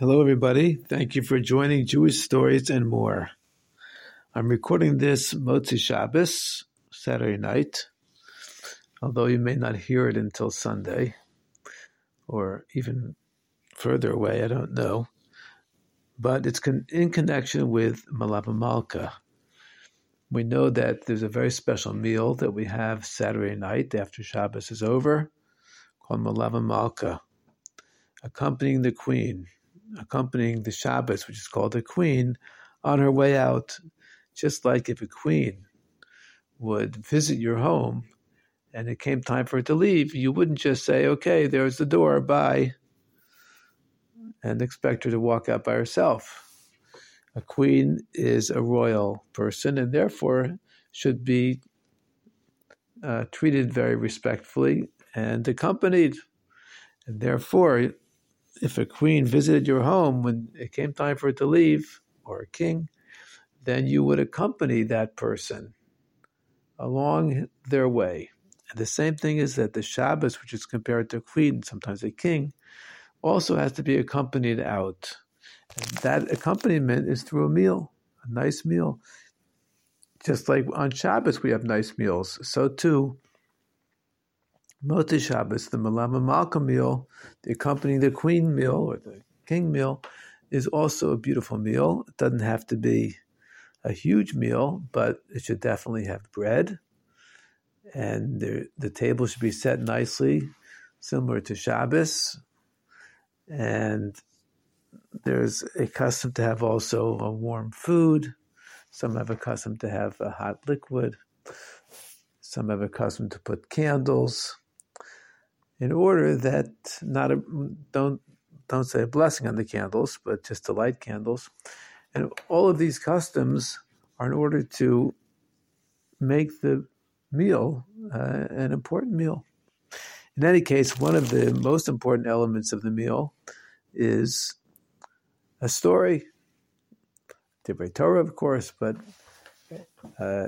Hello, everybody. Thank you for joining Jewish Stories and More. I'm recording this Motzi Shabbos, Saturday night, although you may not hear it until Sunday or even further away, I don't know. But it's con- in connection with Melava Malka. We know that there's a very special meal that we have Saturday night after Shabbos is over called Melava Malka, accompanying the Queen accompanying the Shabbos, which is called the queen, on her way out, just like if a queen would visit your home and it came time for her to leave, you wouldn't just say, okay, there's the door, bye, and expect her to walk out by herself. A queen is a royal person and therefore should be uh, treated very respectfully and accompanied. And therefore, if a queen visited your home when it came time for it to leave, or a king, then you would accompany that person along their way. And the same thing is that the Shabbos, which is compared to a queen, sometimes a king, also has to be accompanied out. And that accompaniment is through a meal, a nice meal. Just like on Shabbos we have nice meals, so too Motzi Shabbos, the Melava Malka meal, the accompanying the queen meal or the king meal, is also a beautiful meal. It doesn't have to be a huge meal, but it should definitely have bread. And the, the table should be set nicely, similar to Shabbos. And there's a custom to have also a warm food. Some have a custom to have a hot liquid. Some have a custom to put candles in order that not a, don't don't say a blessing on the candles, but just to light candles. And all of these customs are in order to make the meal uh, an important meal. In any case, one of the most important elements of the meal is a story. Divrei Torah, of course, but uh,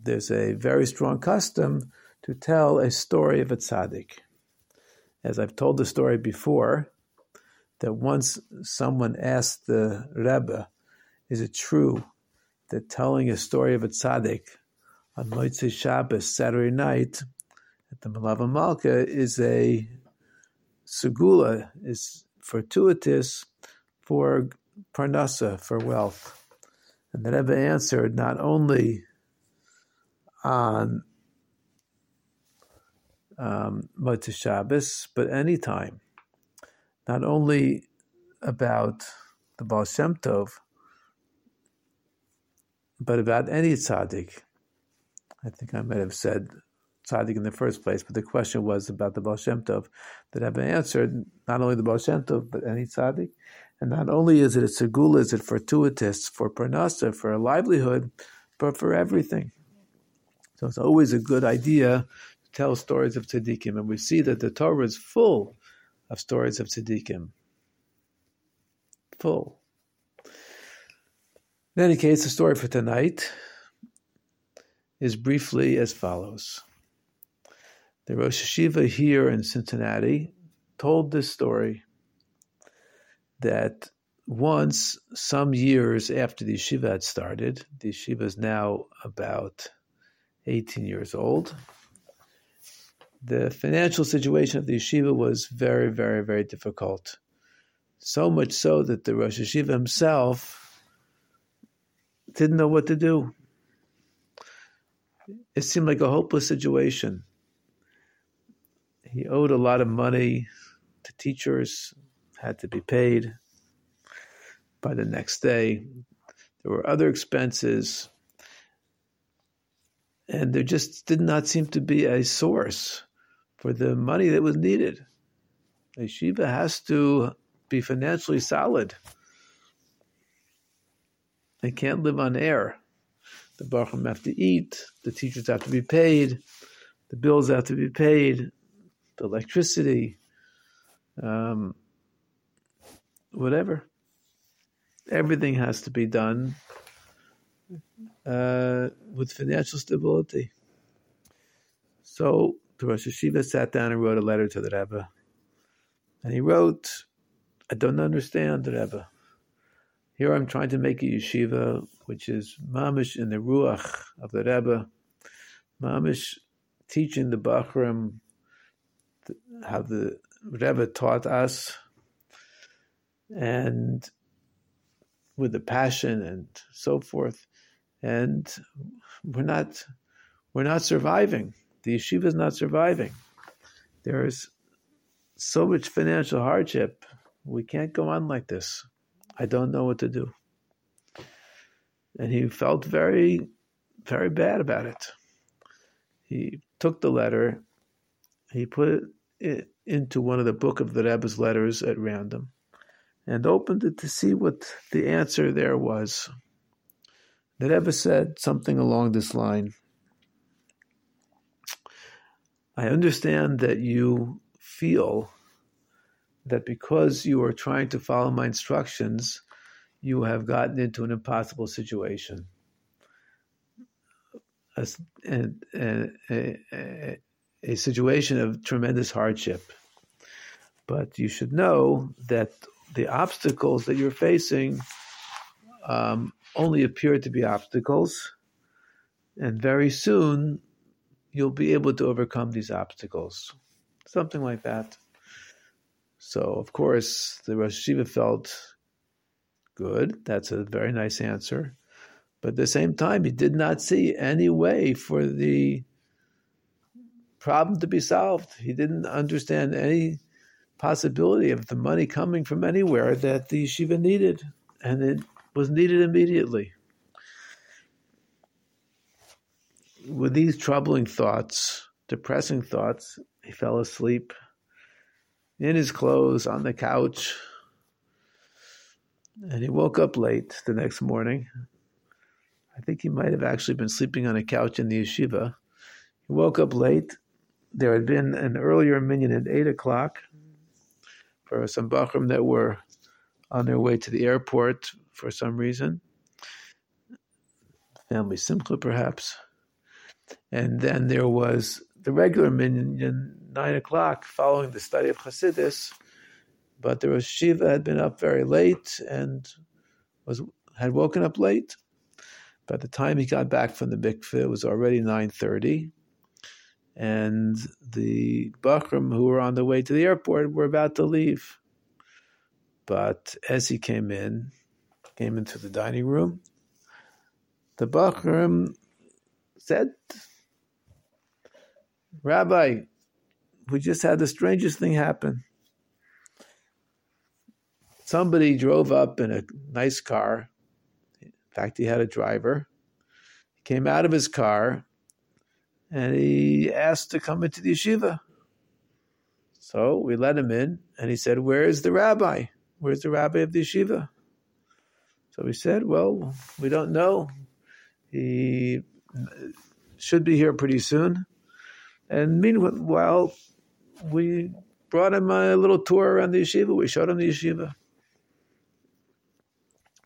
there's a very strong custom to tell a story of a tzaddik as I've told the story before, that once someone asked the Rebbe, is it true that telling a story of a tzaddik on Motzei Shabbos, Saturday night, at the Melava Malka is a segula, is fortuitous for parnasa, for wealth. And the Rebbe answered not only on um, Motzei Shabbos, but any time. Not only about the Baal Shem Tov, but about any tzaddik. I think I might have said tzaddik in the first place, but the question was about the Baal Shem Tov that have been answered, not only the Baal Shem Tov, but any tzaddik. And not only is it a segula, is it fortuitous for parnasa, for a livelihood, but for everything. So it's always a good idea tell stories of tzaddikim, and we see that the Torah is full of stories of tzaddikim. Full. In any case, the story for tonight is briefly as follows. The Rosh Yeshiva here in Cincinnati told this story that once, some years after the yeshiva had started, the yeshiva is now about 18 years old, the financial situation of the yeshiva was very, very, very difficult. So much so that the Rosh Yeshiva himself didn't know what to do. It seemed like a hopeless situation. He owed a lot of money to teachers, had to be paid by the next day. There were other expenses, and there just did not seem to be a source for the money that was needed. A yeshiva has to be financially solid. They can't live on air. The bochurim have to eat. The teachers have to be paid. The bills have to be paid. The electricity, um, whatever. Everything has to be done uh, with financial stability. So the Rosh Yeshiva sat down and wrote a letter to the Rebbe. And he wrote I don't understand, the Rebbe. Here I'm trying to make a yeshiva, which is mamish in the ruach of the Rebbe, mamish teaching the Bachram how the Rebbe taught us, and with the passion and so forth, and we're not we're not surviving. The yeshiva is not surviving. There is so much financial hardship. We can't go on like this. I don't know what to do. And he felt very, very bad about it. He took the letter, he put it into one of the book of the Rebbe's letters at random, and opened it to see what the answer there was. The Rebbe said something along this line. I understand that you feel that because you are trying to follow my instructions, you have gotten into an impossible situation. A, a, a, situation of tremendous hardship. But you should know that the obstacles that you're facing um, only appear to be obstacles, and very soon you'll be able to overcome these obstacles. Something like that. So, of course, the Rosh Yeshiva felt good. That's a very nice answer. But at the same time, he did not see any way for the problem to be solved. He didn't understand any possibility of the money coming from anywhere that the yeshiva needed, and it was needed immediately. With these troubling thoughts, depressing thoughts, he fell asleep in his clothes on the couch. And he woke up late the next morning. I think he might have actually been sleeping on a couch in the yeshiva. He woke up late. There had been an earlier minyan at 8 o'clock for some Bachram that were on their way to the airport for some reason. Family Simcha, perhaps. And then there was the regular minyan, nine o'clock, following the study of Chassidus. But the Rosh Shiva had been up very late and was had woken up late. By the time he got back from the mikveh, it was already nine thirty, and the Bachram who were on the way to the airport were about to leave. But as he came in, came into the dining room, the Bachram said Rabbi, we just had the strangest thing happen. Somebody drove up in a nice car. In fact, he had a driver. He came out of his car and he asked to come into the yeshiva. So we let him in and he said, Where is the rabbi? Where's the rabbi of the yeshiva? So we said, Well, we don't know. He should be here pretty soon. And meanwhile, we brought him a little tour around the yeshiva. We showed him the yeshiva.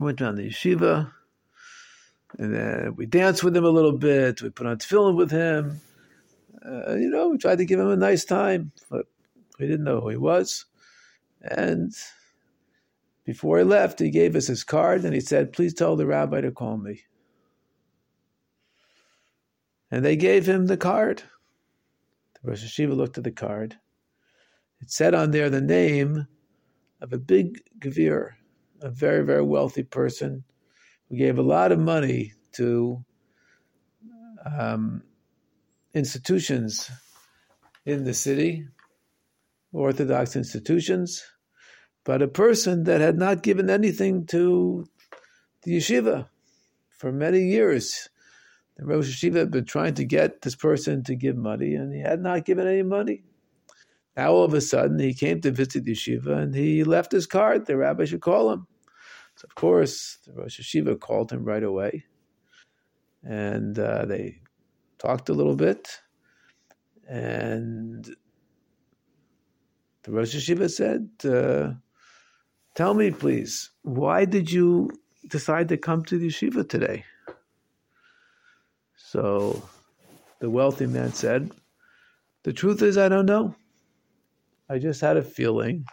Went around the yeshiva, and then we danced with him a little bit. We put on tefillin with him. Uh, you know, we tried to give him a nice time, but we didn't know who he was. And before he left, he gave us his card and he said, Please tell the rabbi to call me. And they gave him the card. Rosh Yeshiva looked at the card. It said on there the name of a big gavir, a very, very wealthy person who gave a lot of money to um, institutions in the city, Orthodox institutions, but a person that had not given anything to the yeshiva for many years. The Rosh Yeshiva had been trying to get this person to give money, and he had not given any money. Now all of a sudden he came to visit yeshiva and he left his card. The rabbi should call him. So of course the Rosh Yeshiva called him right away, and uh, they talked a little bit, and the Rosh Yeshiva said, uh, "Tell me, please, why did you decide to come to the yeshiva today?" So the wealthy man said, The truth is, I don't know. I just had a feeling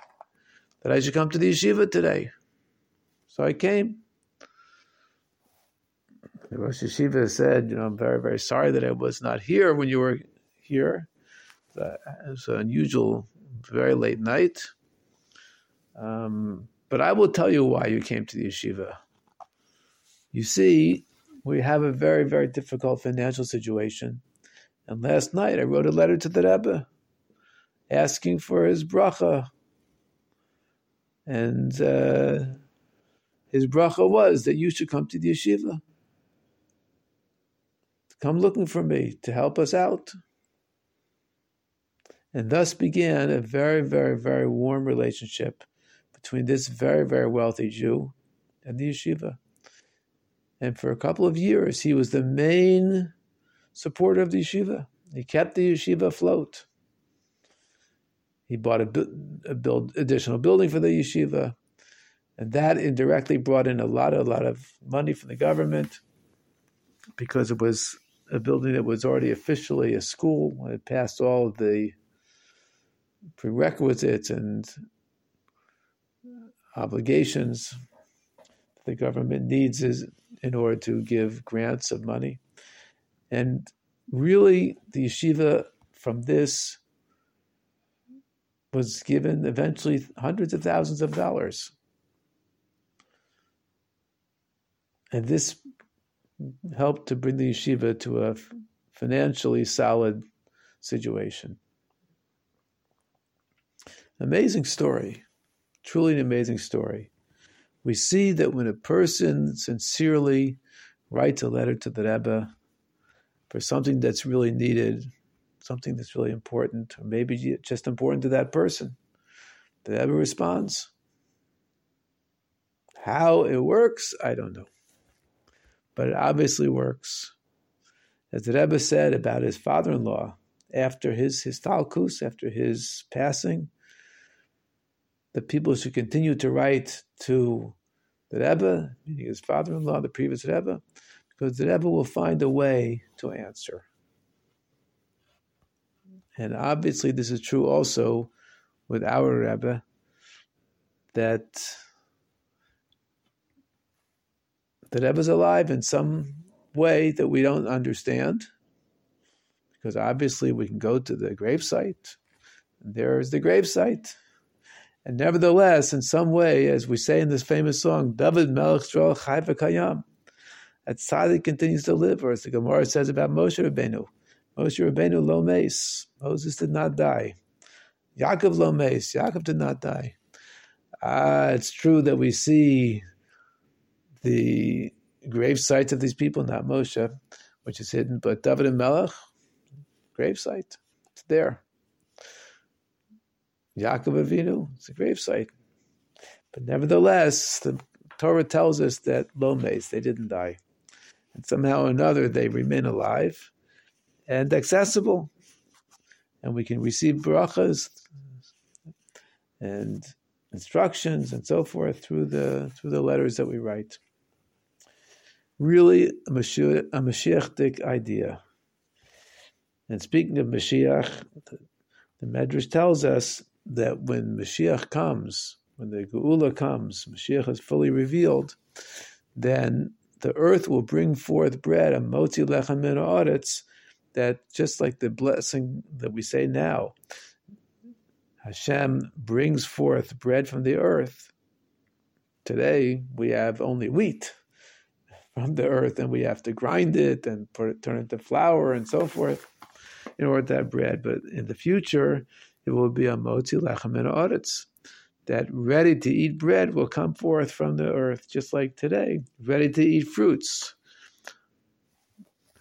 that I should come to the yeshiva today. So I came. The Rosh Yeshiva said, you know, I'm very, very sorry that I was not here when you were here. It was an unusual, very late night. Um, but I will tell you why you came to the yeshiva. You see, we have a very, very difficult financial situation. And last night I wrote a letter to the Rebbe asking for his bracha. And uh, his bracha was that you should come to the yeshiva. Come looking for me to help us out. And thus began a very, very, very warm relationship between this very, very wealthy Jew and the yeshiva. And for a couple of years, he was the main supporter of the yeshiva. He kept the yeshiva afloat. He bought a, a build, additional building for the yeshiva, and that indirectly brought in a lot, a lot of money from the government because it was a building that was already officially a school. It passed all of the prerequisites and obligations the government needs is in order to give grants of money. And really, the yeshiva from this was given eventually hundreds of thousands of dollars. And this helped to bring the yeshiva to a financially solid situation. Amazing story, truly an amazing story. We see that when a person sincerely writes a letter to the Rebbe for something that's really needed, something that's really important, or maybe just important to that person, the Rebbe responds. How it works, I don't know. But it obviously works. As the Rebbe said about his father in law, after his histalkus, after his passing, that people should continue to write to the Rebbe, meaning his father-in-law, the previous Rebbe, because the Rebbe will find a way to answer. And obviously, this is true also with our Rebbe, that the Rebbe is alive in some way that we don't understand, because obviously we can go to the gravesite, there is the gravesite. And nevertheless, in some way, as we say in this famous song, David Melech Shol Chai Kayam, that Tzaddik continues to live, or as the Gemara says about Moshe Rabbeinu, Moshe Rabbeinu lo meis, Moses did not die. Yaakov lo meis, Yaakov did not die. Ah, it's true that we see the grave sites of these people, not Moshe, which is hidden, but David and Melech, grave site, it's there. Yaakov Avinu, it's a gravesite. But nevertheless, the Torah tells us that lo meis, they didn't die. And somehow or another, they remain alive and accessible. And we can receive brachas and instructions and so forth through the through the letters that we write. Really a Mashiach, a Mashiachic idea. And speaking of Mashiach, the, the Medrash tells us that when Mashiach comes, when the Geula comes, Mashiach is fully revealed, then the earth will bring forth bread, a motzi lechem min aretz, that just like the blessing that we say now, Hashem brings forth bread from the earth. Today we have only wheat from the earth, and we have to grind it and put it, turn it into flour and so forth in order to have bread. But in the future, it will be a motzi lechem and aretz. That ready to eat bread will come forth from the earth, just like today. Ready to eat fruits,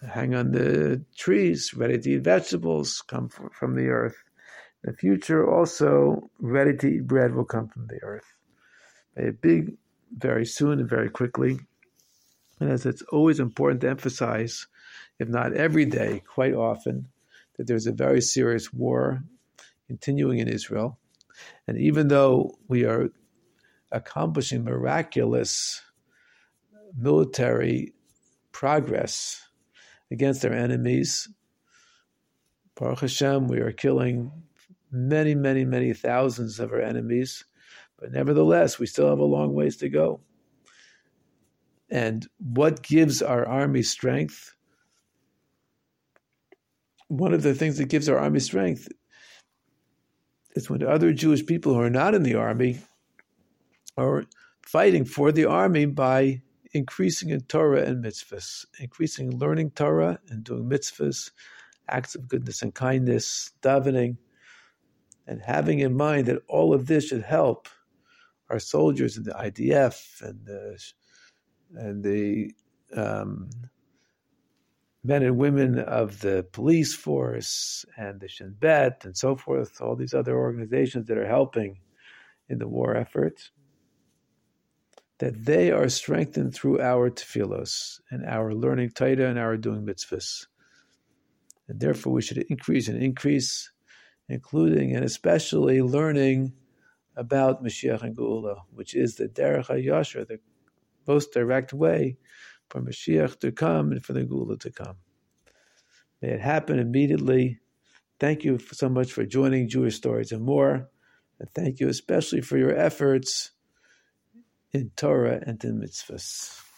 hang on the trees. Ready to eat vegetables come from the earth. In the future, also ready to eat bread will come from the earth. A big, very soon and very quickly. And as it's always important to emphasize, if not every day, quite often, that there's a very serious war continuing in Israel. And even though we are accomplishing miraculous military progress against our enemies, Baruch Hashem, we are killing many, many, many thousands of our enemies, But nevertheless, we still have a long ways to go. And what gives our army strength? One of the things that gives our army strength is when other Jewish people who are not in the army are fighting for the army by increasing in Torah and mitzvahs, increasing learning Torah and doing mitzvahs, acts of goodness and kindness, davening, and having in mind that all of this should help our soldiers in the IDF and the and the um, men and women of the police force and the Shin Bet and so forth, all these other organizations that are helping in the war effort, that they are strengthened through our tefillos and our learning Torah and our doing mitzvahs. And therefore, we should increase and increase, including and especially learning about Mashiach and Geula, which is the Derech HaYashar, the most direct way for Mashiach to come and for the Geula to come. May it happen immediately. Thank you so much for joining Jewish Stories and more. And thank you especially for your efforts in Torah and in mitzvahs.